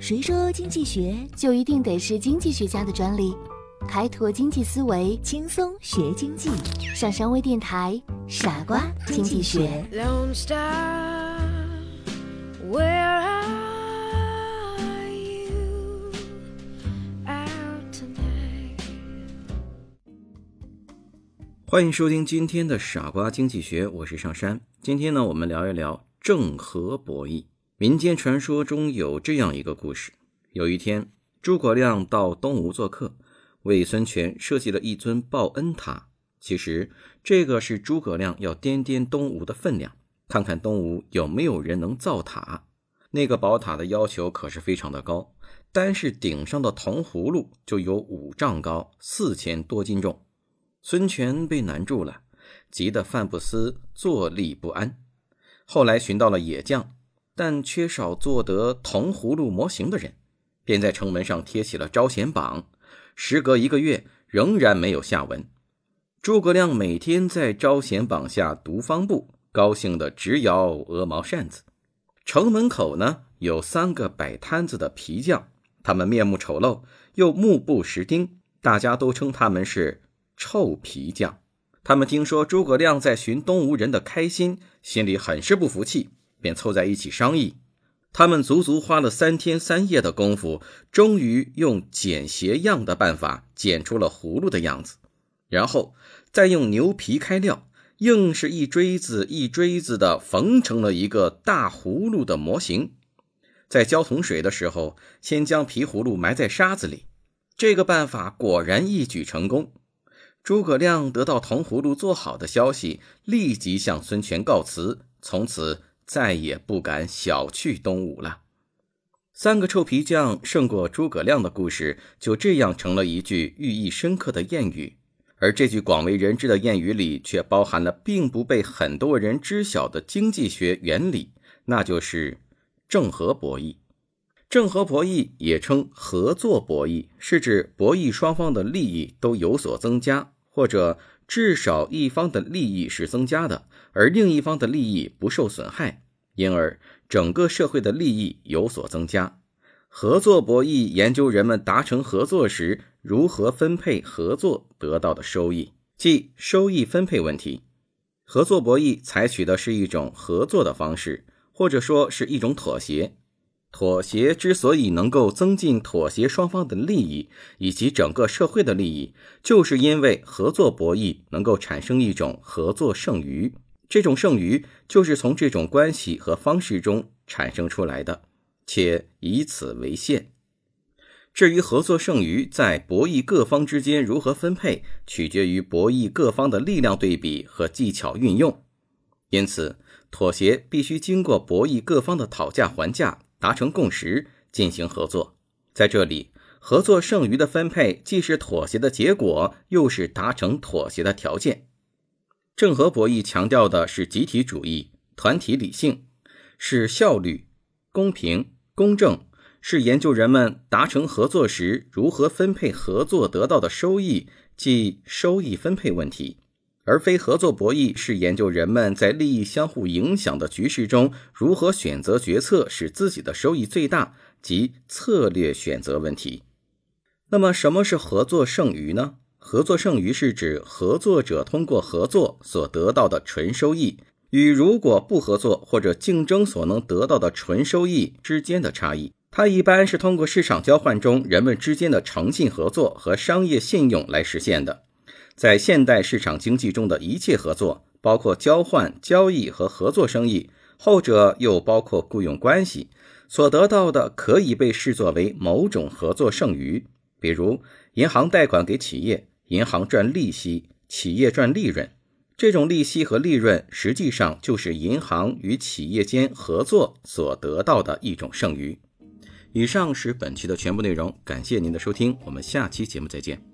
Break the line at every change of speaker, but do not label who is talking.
谁说经济学
就一定得是经济学家的专利？开拓经济思维，
轻松学经济？
上山微电台，傻瓜经济学。
Where are you out tonight?
欢迎收听今天的傻瓜经济学，我是上山。今天呢，我们聊一聊正和博弈。民间传说中有这样一个故事：有一天，诸葛亮到东吴做客，为孙权设计了一尊报恩塔。其实，这个是诸葛亮要掂掂东吴的分量，看看东吴有没有人能造塔。那个宝塔的要求可是非常的高，单是顶上的铜葫芦就有五丈高，四千多斤重。孙权被难住了，急得饭不思，坐立不安。后来寻到了野将。但缺少做得铜葫芦模型的人，便在城门上贴起了招贤榜。时隔一个月，仍然没有下文。诸葛亮每天在招贤榜下读方簿，高兴得直摇鹅毛扇子。城门口呢，有三个摆摊子的皮匠，他们面目丑陋，又目不识丁，大家都称他们是臭皮匠。他们听说诸葛亮在寻东吴人的开心，心里很是不服气。便凑在一起商议，他们足足花了三天三夜的功夫，终于用剪鞋样的办法剪出了葫芦的样子，然后再用牛皮开料，硬是一锥子一锥子的缝成了一个大葫芦的模型。在浇桶水的时候，先将皮葫芦埋在沙子里，这个办法果然一举成功。诸葛亮得到铜葫芦做好的消息，立即向孙权告辞，从此。再也不敢小觑东吴了。三个臭皮匠胜过诸葛亮的故事，就这样成了一句寓意深刻的谚语。而这句广为人知的谚语里，却包含了并不被很多人知晓的经济学原理，那就是正和博弈。正和博弈也称合作博弈，是指博弈双方的利益都有所增加，或者。至少一方的利益是增加的，而另一方的利益不受损害，因而整个社会的利益有所增加。合作博弈研究人们达成合作时如何分配合作得到的收益，即收益分配问题。合作博弈采取的是一种合作的方式，或者说是一种妥协。妥协之所以能够增进妥协双方的利益以及整个社会的利益，就是因为合作博弈能够产生一种合作剩余，这种剩余就是从这种关系和方式中产生出来的，且以此为限。至于合作剩余在博弈各方之间如何分配，取决于博弈各方的力量对比和技巧运用，因此妥协必须经过博弈各方的讨价还价。达成共识，进行合作。在这里，合作剩余的分配既是妥协的结果，又是达成妥协的条件。正和博弈强调的是集体主义、团体理性，是效率、公平、公正，是研究人们达成合作时如何分配合作得到的收益，即收益分配问题。而非合作博弈是研究人们在利益相互影响的局势中如何选择决策，使自己的收益最大及策略选择问题。那么，什么是合作剩余呢？合作剩余是指合作者通过合作所得到的纯收益，与如果不合作或者竞争所能得到的纯收益之间的差异。它一般是通过市场交换中人们之间的诚信合作和商业信用来实现的。在现代市场经济中的一切合作，包括交换、交易和合作生意，后者又包括雇佣关系，所得到的可以被视作为某种合作剩余。比如，银行贷款给企业，银行赚利息，企业赚利润。这种利息和利润实际上就是银行与企业间合作所得到的一种剩余。以上是本期的全部内容，感谢您的收听，我们下期节目再见。